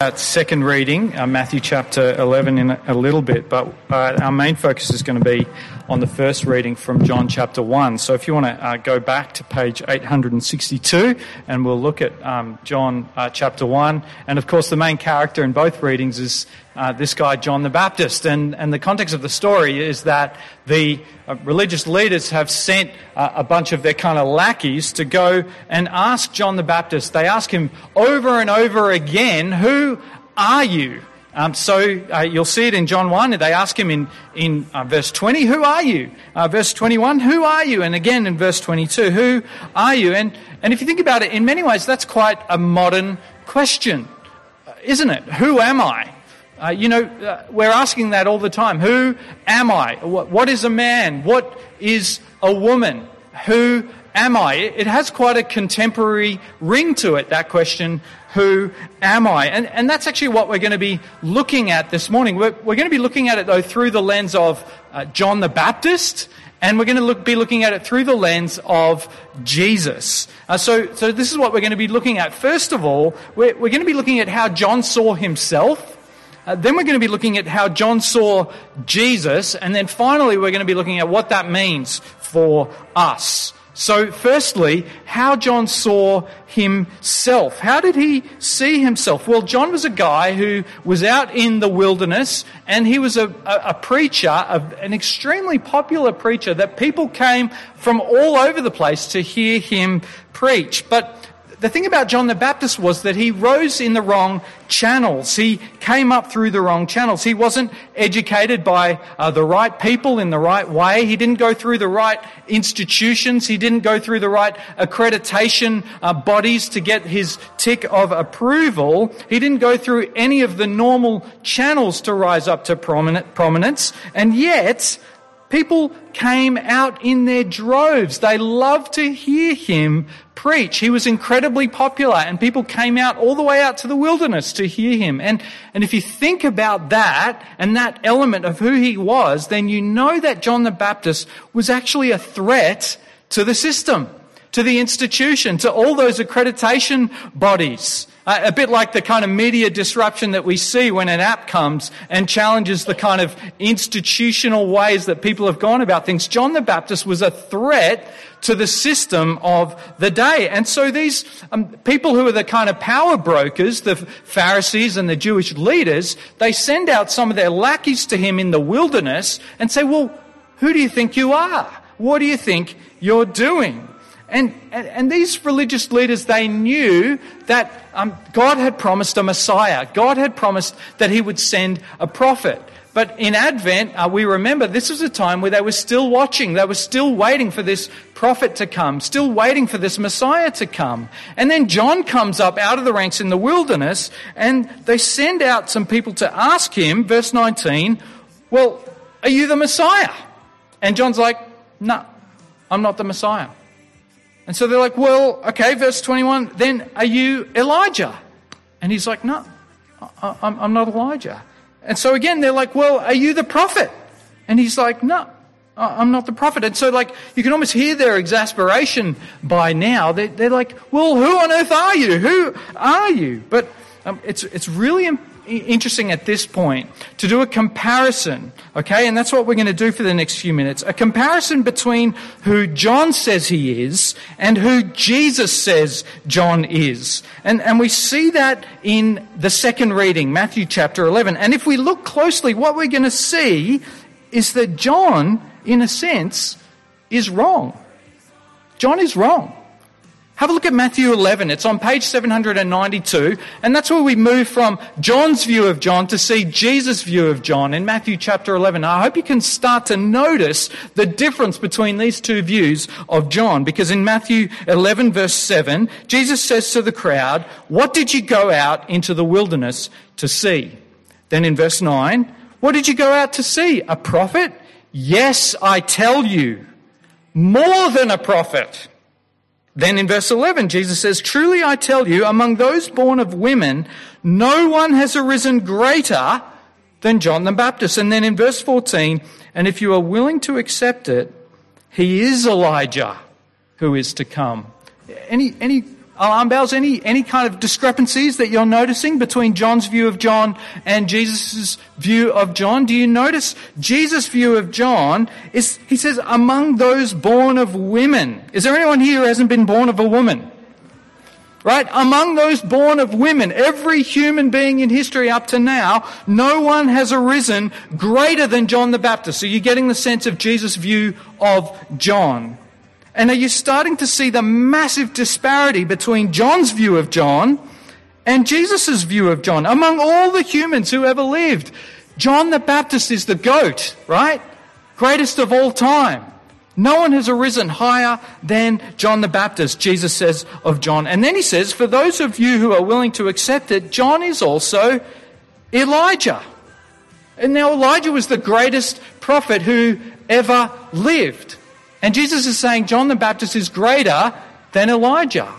That second reading, uh, Matthew chapter 11, in a, a little bit, but uh, our main focus is going to be on the first reading from John chapter 1. So if you want to uh, go back to page 862, and we'll look at um, John uh, chapter 1. And of course, the main character in both readings is uh, this guy, John the Baptist. And, and the context of the story is that the uh, religious leaders have sent uh, a bunch of their kind of lackeys to go and ask John the Baptist. They ask him over and over again, Who are you? Um, so uh, you'll see it in John 1. They ask him in, in uh, verse 20, Who are you? Uh, verse 21, Who are you? And again in verse 22, Who are you? And, and if you think about it, in many ways, that's quite a modern question, isn't it? Who am I? Uh, you know, uh, we're asking that all the time. Who am I? What, what is a man? What is a woman? Who am I? It has quite a contemporary ring to it, that question, who am I? And, and that's actually what we're going to be looking at this morning. We're, we're going to be looking at it, though, through the lens of uh, John the Baptist, and we're going to look, be looking at it through the lens of Jesus. Uh, so, so this is what we're going to be looking at. First of all, we're, we're going to be looking at how John saw himself. Uh, then we're going to be looking at how John saw Jesus. And then finally, we're going to be looking at what that means for us. So, firstly, how John saw himself. How did he see himself? Well, John was a guy who was out in the wilderness and he was a, a, a preacher, a, an extremely popular preacher that people came from all over the place to hear him preach. But the thing about John the Baptist was that he rose in the wrong channels. He came up through the wrong channels. He wasn't educated by uh, the right people in the right way. He didn't go through the right institutions. He didn't go through the right accreditation uh, bodies to get his tick of approval. He didn't go through any of the normal channels to rise up to prominence. And yet, People came out in their droves. They loved to hear him preach. He was incredibly popular and people came out all the way out to the wilderness to hear him. And, and if you think about that and that element of who he was, then you know that John the Baptist was actually a threat to the system, to the institution, to all those accreditation bodies. Uh, a bit like the kind of media disruption that we see when an app comes and challenges the kind of institutional ways that people have gone about things. John the Baptist was a threat to the system of the day. And so these um, people who are the kind of power brokers, the Pharisees and the Jewish leaders, they send out some of their lackeys to him in the wilderness and say, well, who do you think you are? What do you think you're doing? And, and, and, these religious leaders, they knew that um, God had promised a Messiah. God had promised that he would send a prophet. But in Advent, uh, we remember this was a time where they were still watching. They were still waiting for this prophet to come, still waiting for this Messiah to come. And then John comes up out of the ranks in the wilderness and they send out some people to ask him, verse 19, well, are you the Messiah? And John's like, no, I'm not the Messiah. And so they're like, well, okay, verse 21, then are you Elijah? And he's like, no, I'm not Elijah. And so again, they're like, well, are you the prophet? And he's like, no, I'm not the prophet. And so, like, you can almost hear their exasperation by now. They're, they're like, well, who on earth are you? Who are you? But um, it's, it's really important interesting at this point to do a comparison, okay? And that's what we're going to do for the next few minutes. A comparison between who John says he is and who Jesus says John is. And, and we see that in the second reading, Matthew chapter 11. And if we look closely, what we're going to see is that John, in a sense, is wrong. John is wrong. Have a look at Matthew 11. It's on page 792, and that's where we move from John's view of John to see Jesus' view of John in Matthew chapter 11. I hope you can start to notice the difference between these two views of John, because in Matthew 11 verse 7, Jesus says to the crowd, what did you go out into the wilderness to see? Then in verse 9, what did you go out to see? A prophet? Yes, I tell you, more than a prophet. Then in verse 11, Jesus says, Truly I tell you, among those born of women, no one has arisen greater than John the Baptist. And then in verse 14, and if you are willing to accept it, he is Elijah who is to come. Any, any alarm bells? Any, any kind of discrepancies that you're noticing between John's view of John and Jesus' view of John? Do you notice Jesus' view of John is, he says, among those born of women. Is there anyone here who hasn't been born of a woman? Right? Among those born of women, every human being in history up to now, no one has arisen greater than John the Baptist. So you're getting the sense of Jesus' view of John. And are you starting to see the massive disparity between John's view of John and Jesus' view of John? Among all the humans who ever lived, John the Baptist is the goat, right? Greatest of all time. No one has arisen higher than John the Baptist, Jesus says of John. And then he says, for those of you who are willing to accept it, John is also Elijah. And now Elijah was the greatest prophet who ever lived. And Jesus is saying John the Baptist is greater than Elijah.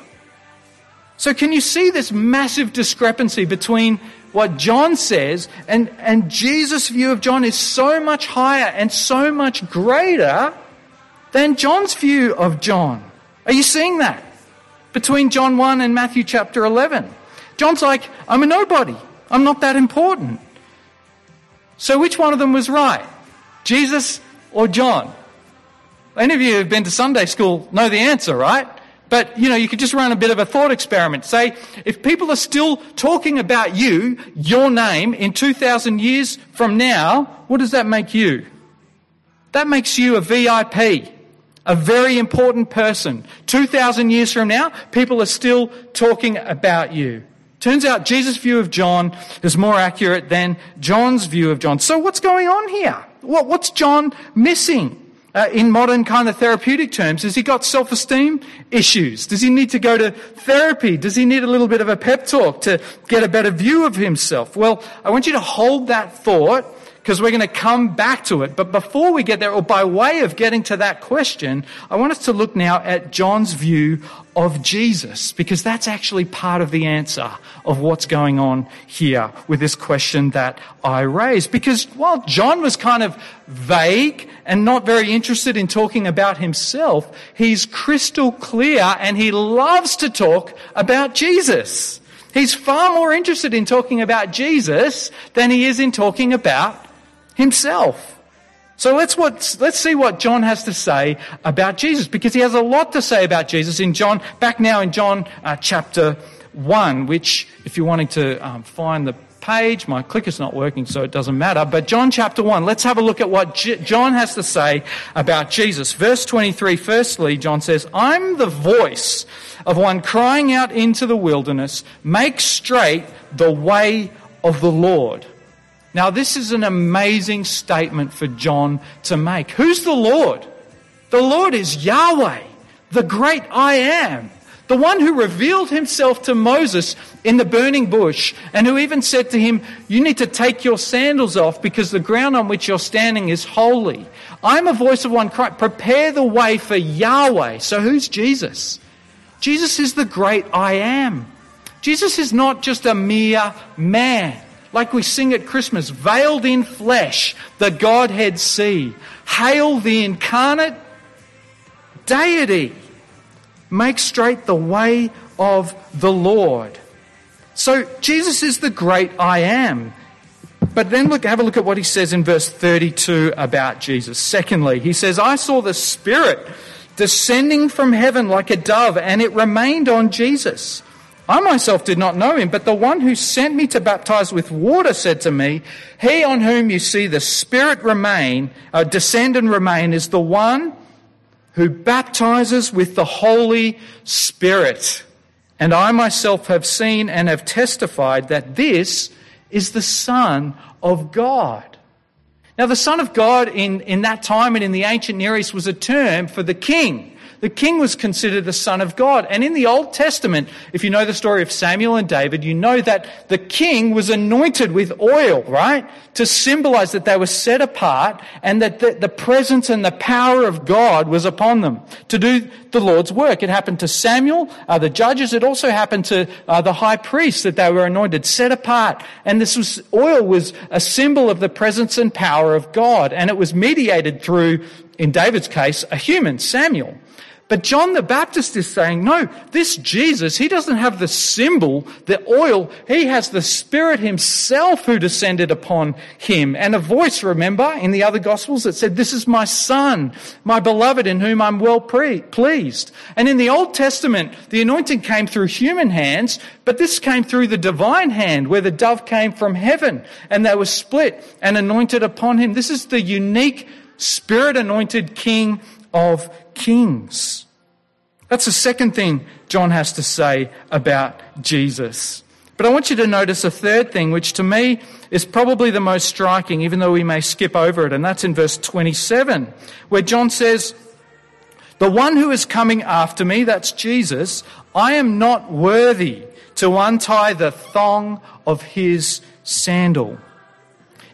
So can you see this massive discrepancy between what John says and, and Jesus' view of John is so much higher and so much greater than John's view of John. Are you seeing that? Between John 1 and Matthew chapter 11. John's like, I'm a nobody. I'm not that important. So which one of them was right? Jesus or John? Any of you who've been to Sunday school know the answer, right? But, you know, you could just run a bit of a thought experiment. Say, if people are still talking about you, your name, in 2,000 years from now, what does that make you? That makes you a VIP a very important person. 2,000 years from now, people are still talking about you. Turns out Jesus' view of John is more accurate than John's view of John. So what's going on here? What, what's John missing? Uh, in modern kind of therapeutic terms, has he got self-esteem issues? Does he need to go to therapy? Does he need a little bit of a pep talk to get a better view of himself? Well, I want you to hold that thought because we're going to come back to it. But before we get there, or by way of getting to that question, I want us to look now at John's view of Jesus, because that's actually part of the answer of what's going on here with this question that I raised. Because while John was kind of vague and not very interested in talking about himself, he's crystal clear and he loves to talk about Jesus. He's far more interested in talking about Jesus than he is in talking about himself. So let's, what, let's see what John has to say about Jesus, because he has a lot to say about Jesus in John, back now in John uh, chapter 1, which, if you're wanting to um, find the page, my clicker's not working, so it doesn't matter. But John chapter 1, let's have a look at what J- John has to say about Jesus. Verse 23, firstly, John says, I'm the voice of one crying out into the wilderness, make straight the way of the Lord. Now, this is an amazing statement for John to make. Who's the Lord? The Lord is Yahweh, the great I am, the one who revealed himself to Moses in the burning bush, and who even said to him, You need to take your sandals off because the ground on which you're standing is holy. I'm a voice of one crying, prepare the way for Yahweh. So, who's Jesus? Jesus is the great I am. Jesus is not just a mere man like we sing at Christmas, veiled in flesh, the Godhead see. Hail the incarnate deity. Make straight the way of the Lord. So Jesus is the great I am. But then look, have a look at what he says in verse 32 about Jesus. Secondly, he says, I saw the Spirit descending from heaven like a dove, and it remained on Jesus. I myself did not know him, but the one who sent me to baptize with water said to me, He on whom you see the Spirit remain, uh, descend and remain, is the one who baptizes with the Holy Spirit. And I myself have seen and have testified that this is the Son of God. Now, the Son of God in, in that time and in the ancient Near East was a term for the king the king was considered the son of God. And in the Old Testament, if you know the story of Samuel and David, you know that the king was anointed with oil, right? To symbolize that they were set apart and that the, the presence and the power of God was upon them to do the Lord's work. It happened to Samuel, uh, the judges. It also happened to uh, the high priests that they were anointed, set apart. And this was, oil was a symbol of the presence and power of God. And it was mediated through, in David's case, a human, Samuel. But John the Baptist is saying, no, this Jesus, he doesn't have the symbol, the oil. He has the Spirit himself who descended upon him. And a voice, remember, in the other Gospels that said, this is my Son, my beloved in whom I'm well pre- pleased. And in the Old Testament, the anointing came through human hands, but this came through the divine hand where the dove came from heaven and they were split and anointed upon him. This is the unique Spirit anointed King of kings. That's the second thing John has to say about Jesus. But I want you to notice a third thing, which to me is probably the most striking, even though we may skip over it, and that's in verse 27, where John says, The one who is coming after me, that's Jesus, I am not worthy to untie the thong of his sandal.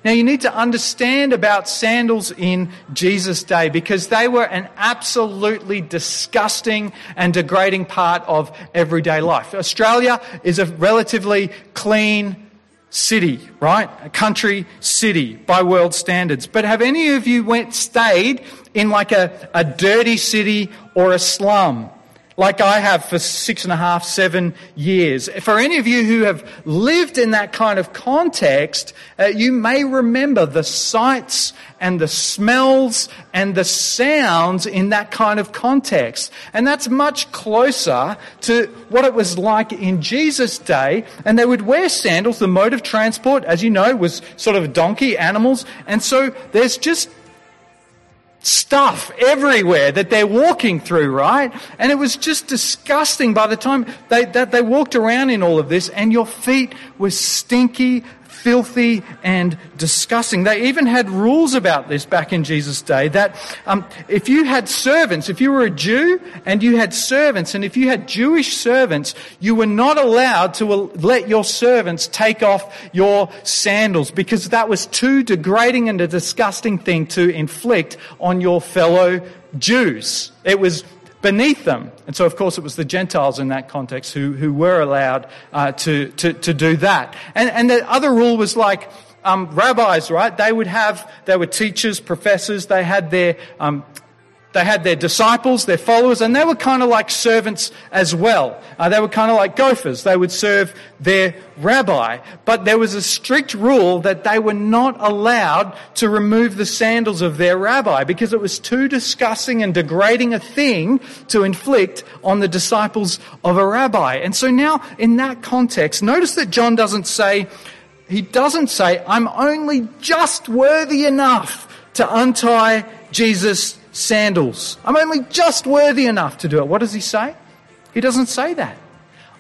Now you need to understand about sandals in Jesus' day because they were an absolutely disgusting and degrading part of everyday life. Australia is a relatively clean city, right? A country city by world standards. But have any of you went, stayed in like a, a dirty city or a slum? Like I have for six and a half, seven years. For any of you who have lived in that kind of context, uh, you may remember the sights and the smells and the sounds in that kind of context. And that's much closer to what it was like in Jesus' day. And they would wear sandals. The mode of transport, as you know, was sort of donkey animals. And so there's just stuff everywhere that they're walking through, right? And it was just disgusting by the time they, that they walked around in all of this and your feet were stinky filthy and disgusting. They even had rules about this back in Jesus' day that um, if you had servants, if you were a Jew and you had servants, and if you had Jewish servants, you were not allowed to let your servants take off your sandals because that was too degrading and a disgusting thing to inflict on your fellow Jews. It was beneath them. And so, of course, it was the Gentiles in that context who, who were allowed uh, to, to, to do that. And, and the other rule was like um, rabbis, right? They would have, they were teachers, professors, they had their um, they had their disciples, their followers, and they were kind of like servants as well. Uh, they were kind of like gophers. They would serve their rabbi. But there was a strict rule that they were not allowed to remove the sandals of their rabbi because it was too disgusting and degrading a thing to inflict on the disciples of a rabbi. And so now, in that context, notice that John doesn't say, he doesn't say, I'm only just worthy enough to untie Jesus' sandals. I'm only just worthy enough to do it. What does he say? He doesn't say that.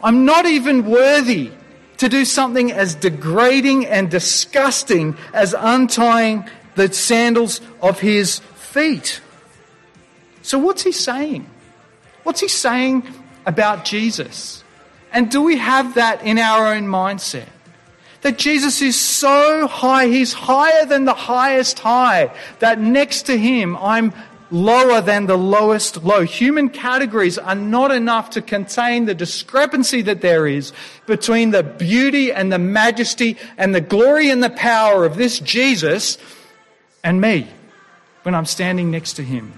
I'm not even worthy to do something as degrading and disgusting as untying the sandals of his feet. So, what's he saying? What's he saying about Jesus? And do we have that in our own mindset? That Jesus is so high, he's higher than the highest high, that next to him I'm lower than the lowest low. Human categories are not enough to contain the discrepancy that there is between the beauty and the majesty and the glory and the power of this Jesus and me when I'm standing next to him.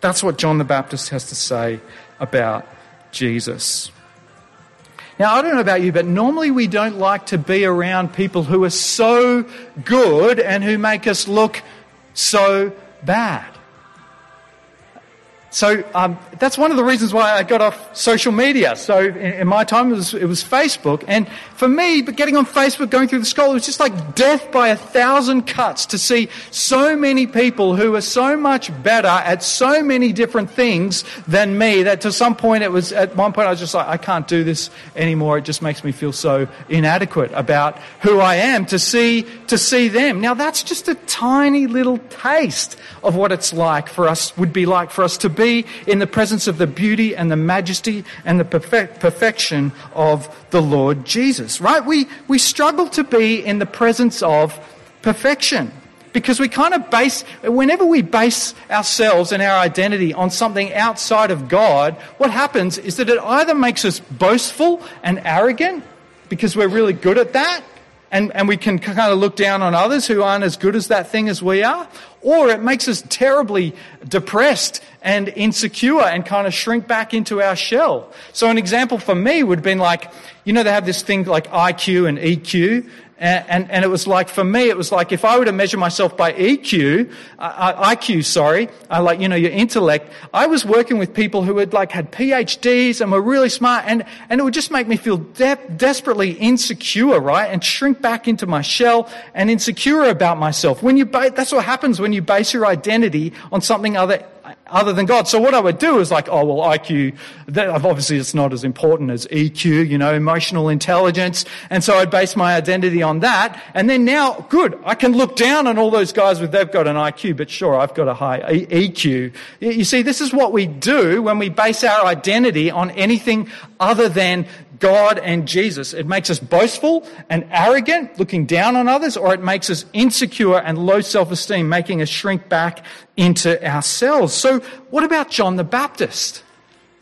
That's what John the Baptist has to say about Jesus. Now, I don't know about you, but normally we don't like to be around people who are so good and who make us look so bad. So um, that's one of the reasons why I got off social media. So in, in my time, it was, it was, Facebook. And for me, but getting on Facebook, going through the scroll, it was just like death by a thousand cuts to see so many people who are so much better at so many different things than me that to some point it was, at one point I was just like, I can't do this anymore. It just makes me feel so inadequate about who I am to see, to see them. Now that's just a tiny little taste of what it's like for us, would be like for us to be in the presence of the beauty and the majesty and the perfect, perfection of the Lord Jesus, right? We, we struggle to be in the presence of perfection because we kind of base, whenever we base ourselves and our identity on something outside of God, what happens is that it either makes us boastful and arrogant because we're really good at that, and, and we can kind of look down on others who aren't as good as that thing as we are, or it makes us terribly depressed and insecure and kind of shrink back into our shell. So an example for me would have been like, you know, they have this thing like IQ and EQ. And, and, and, it was like, for me, it was like if I were to measure myself by EQ, uh, uh IQ, sorry, uh, like, you know, your intellect, I was working with people who had like had PhDs and were really smart and, and it would just make me feel de- desperately insecure, right? And shrink back into my shell and insecure about myself. When you, ba- that's what happens when you base your identity on something other other than God. So what I would do is like, oh, well, IQ, that, obviously it's not as important as EQ, you know, emotional intelligence. And so I'd base my identity on that. And then now, good, I can look down on all those guys with, they've got an IQ, but sure, I've got a high EQ. You see, this is what we do when we base our identity on anything other than God and Jesus. It makes us boastful and arrogant, looking down on others, or it makes us insecure and low self-esteem, making us shrink back into ourselves. So what about John the Baptist?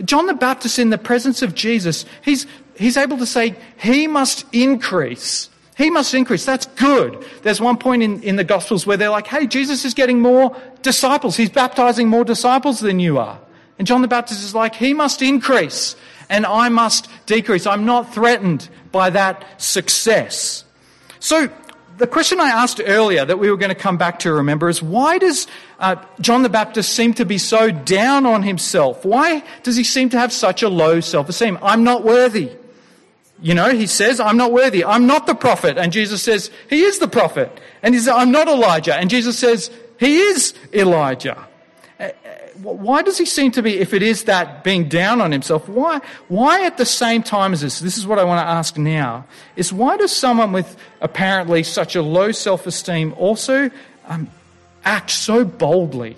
John the Baptist in the presence of Jesus, he's, he's able to say, he must increase. He must increase. That's good. There's one point in, in the Gospels where they're like, hey, Jesus is getting more disciples. He's baptizing more disciples than you are. And John the Baptist is like, he must increase and I must decrease. I'm not threatened by that success. So, the question I asked earlier that we were going to come back to, remember, is why does uh, John the Baptist seem to be so down on himself? Why does he seem to have such a low self esteem? I'm not worthy. You know, he says, I'm not worthy. I'm not the prophet. And Jesus says, He is the prophet. And he says, I'm not Elijah. And Jesus says, He is Elijah why does he seem to be, if it is that being down on himself, why, why at the same time as this, this is what I want to ask now, is why does someone with apparently such a low self esteem also um, act so boldly,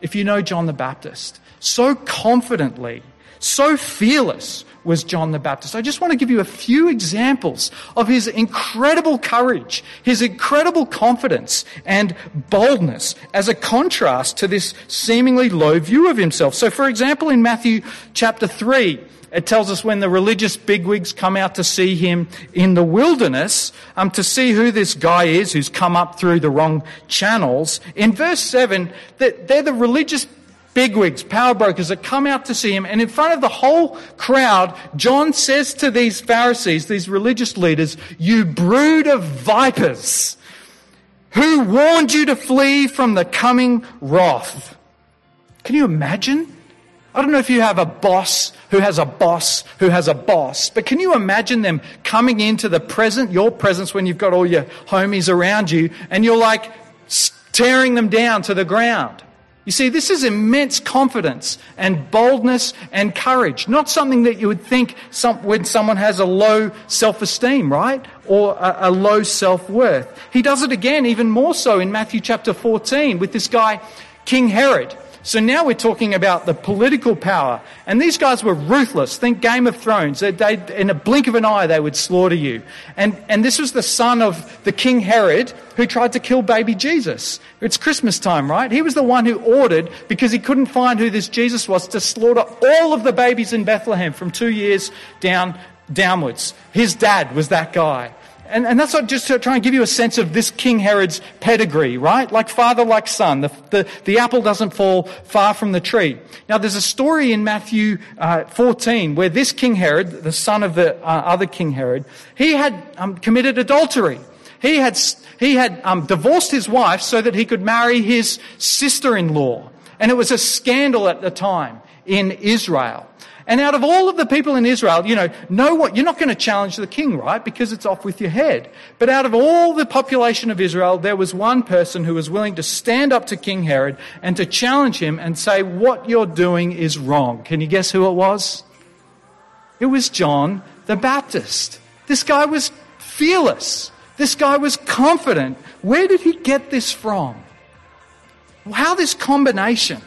if you know John the Baptist, so confidently, so fearless, was John the Baptist. I just want to give you a few examples of his incredible courage, his incredible confidence and boldness as a contrast to this seemingly low view of himself. So for example, in Matthew chapter 3, it tells us when the religious bigwigs come out to see him in the wilderness, um, to see who this guy is who's come up through the wrong channels. In verse 7, that they're the religious bigwigs, power brokers that come out to see him. And in front of the whole crowd, John says to these Pharisees, these religious leaders, you brood of vipers, who warned you to flee from the coming wrath? Can you imagine? I don't know if you have a boss who has a boss who has a boss, but can you imagine them coming into the present, your presence when you've got all your homies around you and you're like tearing them down to the ground? You see, this is immense confidence and boldness and courage, not something that you would think some, when someone has a low self-esteem, right? Or a, a low self-worth. He does it again, even more so in Matthew chapter 14 with this guy, King Herod. So now we're talking about the political power. And these guys were ruthless. Think Game of Thrones. They, they, in a blink of an eye, they would slaughter you. And, and this was the son of the King Herod who tried to kill baby Jesus. It's Christmas time, right? He was the one who ordered, because he couldn't find who this Jesus was, to slaughter all of the babies in Bethlehem from two years down, downwards. His dad was that guy. And, and that's not just to try and give you a sense of this King Herod's pedigree, right? Like father, like son. The, the, the apple doesn't fall far from the tree. Now, there's a story in Matthew uh, 14 where this King Herod, the son of the uh, other King Herod, he had um, committed adultery. He had, he had um, divorced his wife so that he could marry his sister in law. And it was a scandal at the time in Israel. And out of all of the people in Israel, you know, know what, you're not going to challenge the king, right? Because it's off with your head. But out of all the population of Israel, there was one person who was willing to stand up to King Herod and to challenge him and say, what you're doing is wrong. Can you guess who it was? It was John the Baptist. This guy was fearless. This guy was confident. Where did he get this from? How this combination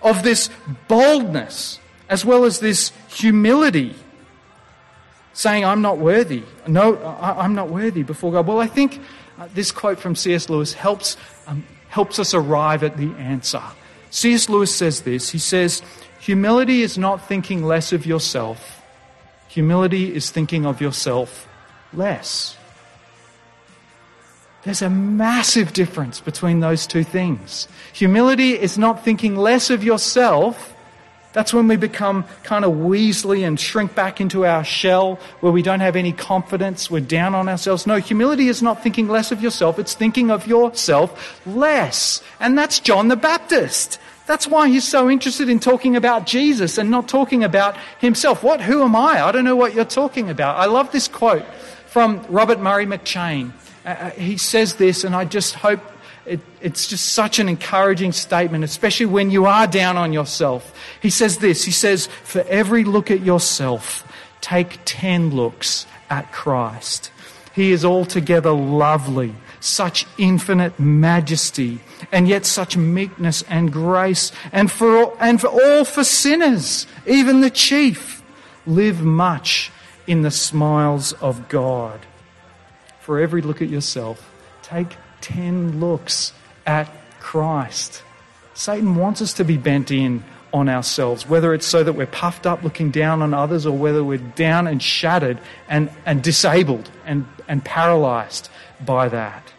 of this boldness as well as this humility, saying, I'm not worthy. No, I, am not worthy before God. Well, I think uh, this quote from C.S. Lewis helps, um, helps us arrive at the answer. C.S. Lewis says this He says, Humility is not thinking less of yourself, humility is thinking of yourself less. There's a massive difference between those two things. Humility is not thinking less of yourself. That's when we become kind of weaselly and shrink back into our shell where we don't have any confidence. We're down on ourselves. No, humility is not thinking less of yourself. It's thinking of yourself less. And that's John the Baptist. That's why he's so interested in talking about Jesus and not talking about himself. What? Who am I? I don't know what you're talking about. I love this quote from Robert Murray McCheyne. Uh, uh, he says this, and I just hope it, it's just such an encouraging statement, especially when you are down on yourself. He says this He says, For every look at yourself, take 10 looks at Christ. He is altogether lovely, such infinite majesty, and yet such meekness and grace, and for all, and for all for sinners, even the chief, live much in the smiles of God for every look at yourself, take 10 looks at Christ. Satan wants us to be bent in on ourselves, whether it's so that we're puffed up looking down on others or whether we're down and shattered and, and disabled and, and paralyzed by that.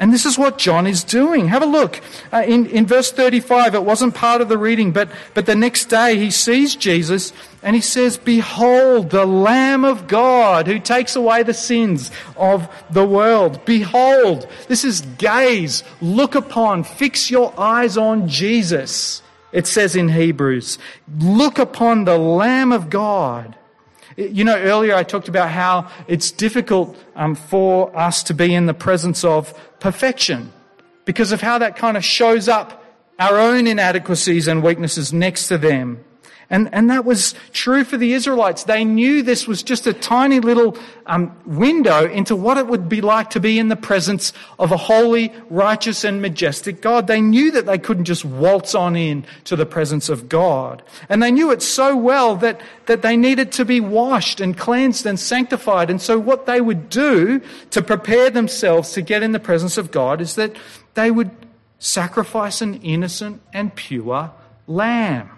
And this is what John is doing. Have a look. Uh, in, in verse 35, it wasn't part of the reading, but, but the next day he sees Jesus and he says, Behold, the Lamb of God who takes away the sins of the world. Behold, this is gaze, look upon, fix your eyes on Jesus. It says in Hebrews, look upon the Lamb of God you know, earlier I talked about how it's difficult um, for us to be in the presence of perfection because of how that kind of shows up our own inadequacies and weaknesses next to them. And, and that was true for the Israelites. They knew this was just a tiny little um, window into what it would be like to be in the presence of a holy, righteous, and majestic God. They knew that they couldn't just waltz on in to the presence of God. And they knew it so well that, that they needed to be washed and cleansed and sanctified. And so what they would do to prepare themselves to get in the presence of God is that they would sacrifice an innocent and pure lamb.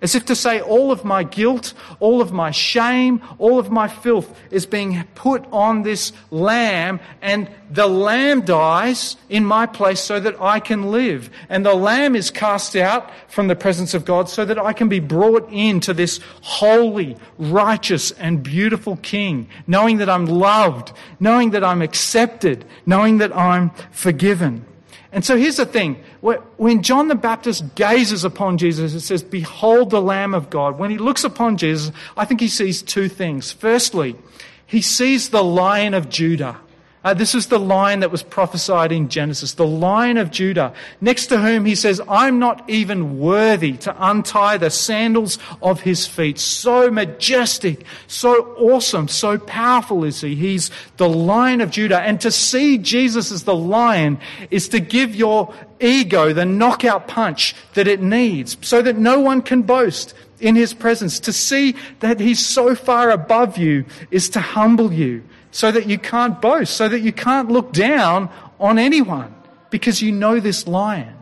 As if to say, all of my guilt, all of my shame, all of my filth is being put on this lamb, and the lamb dies in my place so that I can live. And the lamb is cast out from the presence of God so that I can be brought into this holy, righteous, and beautiful king, knowing that I'm loved, knowing that I'm accepted, knowing that I'm forgiven. And so here's the thing. When John the Baptist gazes upon Jesus, it says, Behold the Lamb of God. When he looks upon Jesus, I think he sees two things. Firstly, he sees the Lion of Judah. Uh, this is the lion that was prophesied in Genesis, the lion of Judah, next to whom he says, I'm not even worthy to untie the sandals of his feet. So majestic, so awesome, so powerful is he. He's the lion of Judah. And to see Jesus as the lion is to give your ego the knockout punch that it needs so that no one can boast in his presence. To see that he's so far above you is to humble you so that you can't boast, so that you can't look down on anyone because you know this lion.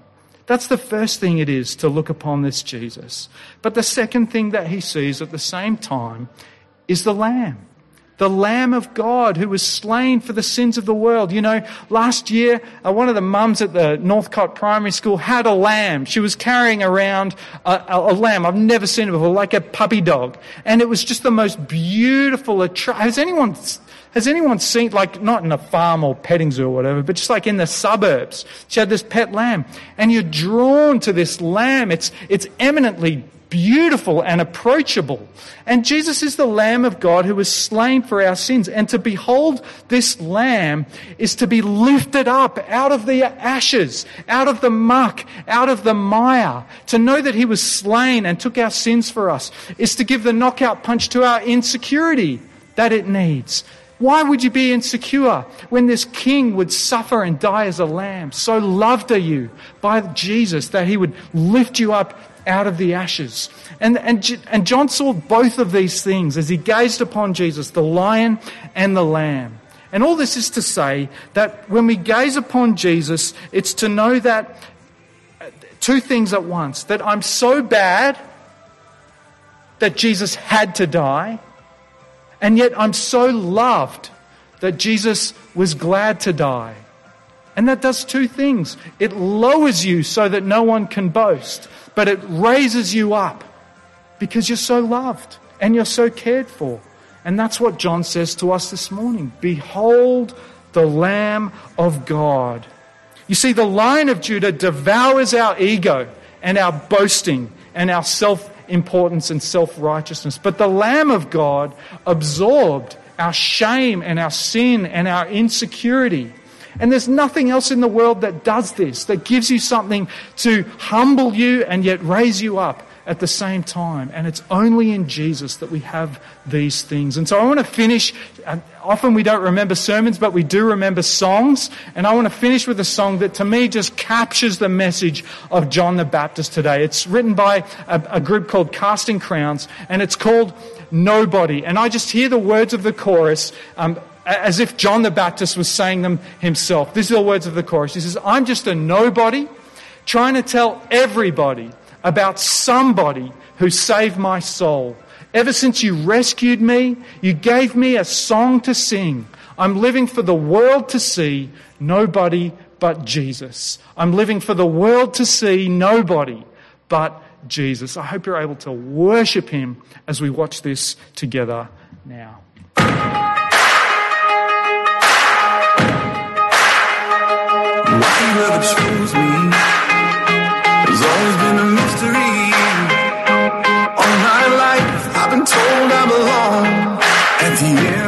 That's the first thing it is to look upon this Jesus. But the second thing that he sees at the same time is the lamb. The Lamb of God who was slain for the sins of the world. You know, last year, uh, one of the mums at the Northcott Primary School had a lamb. She was carrying around a, a, a lamb. I've never seen it before, like a puppy dog. And it was just the most beautiful. Has anyone has anyone seen, like, not in a farm or petting zoo or whatever, but just like in the suburbs? She had this pet lamb, and you're drawn to this lamb. It's, it's eminently beautiful and approachable. And Jesus is the Lamb of God who was slain for our sins. And to behold this Lamb is to be lifted up out of the ashes, out of the muck, out of the mire. To know that He was slain and took our sins for us is to give the knockout punch to our insecurity that it needs. Why would you be insecure when this king would suffer and die as a lamb? So loved are you by Jesus that he would lift you up out of the ashes. And, and, and John saw both of these things as he gazed upon Jesus, the lion and the lamb. And all this is to say that when we gaze upon Jesus, it's to know that uh, two things at once that I'm so bad that Jesus had to die and yet I'm so loved that Jesus was glad to die And that does two things. It lowers you so that no one can boast, but it raises you up because you're so loved and you're so cared for. And that's what John says to us this morning. Behold the Lamb of God. You see, the Lion of Judah devours our ego and our boasting and our self importance and self righteousness. But the Lamb of God absorbed our shame and our sin and our insecurity. And there's nothing else in the world that does this, that gives you something to humble you and yet raise you up at the same time. And it's only in Jesus that we have these things. And so I want to finish. Often we don't remember sermons, but we do remember songs. And I want to finish with a song that to me just captures the message of John the Baptist today. It's written by a, a group called Casting Crowns, and it's called Nobody. And I just hear the words of the chorus. Um, as if John the Baptist was saying them himself. These are the words of the chorus. He says, I'm just a nobody trying to tell everybody about somebody who saved my soul. Ever since you rescued me, you gave me a song to sing. I'm living for the world to see nobody but Jesus. I'm living for the world to see nobody but Jesus. I hope you're able to worship him as we watch this together now. Ever choose me? belong at the end.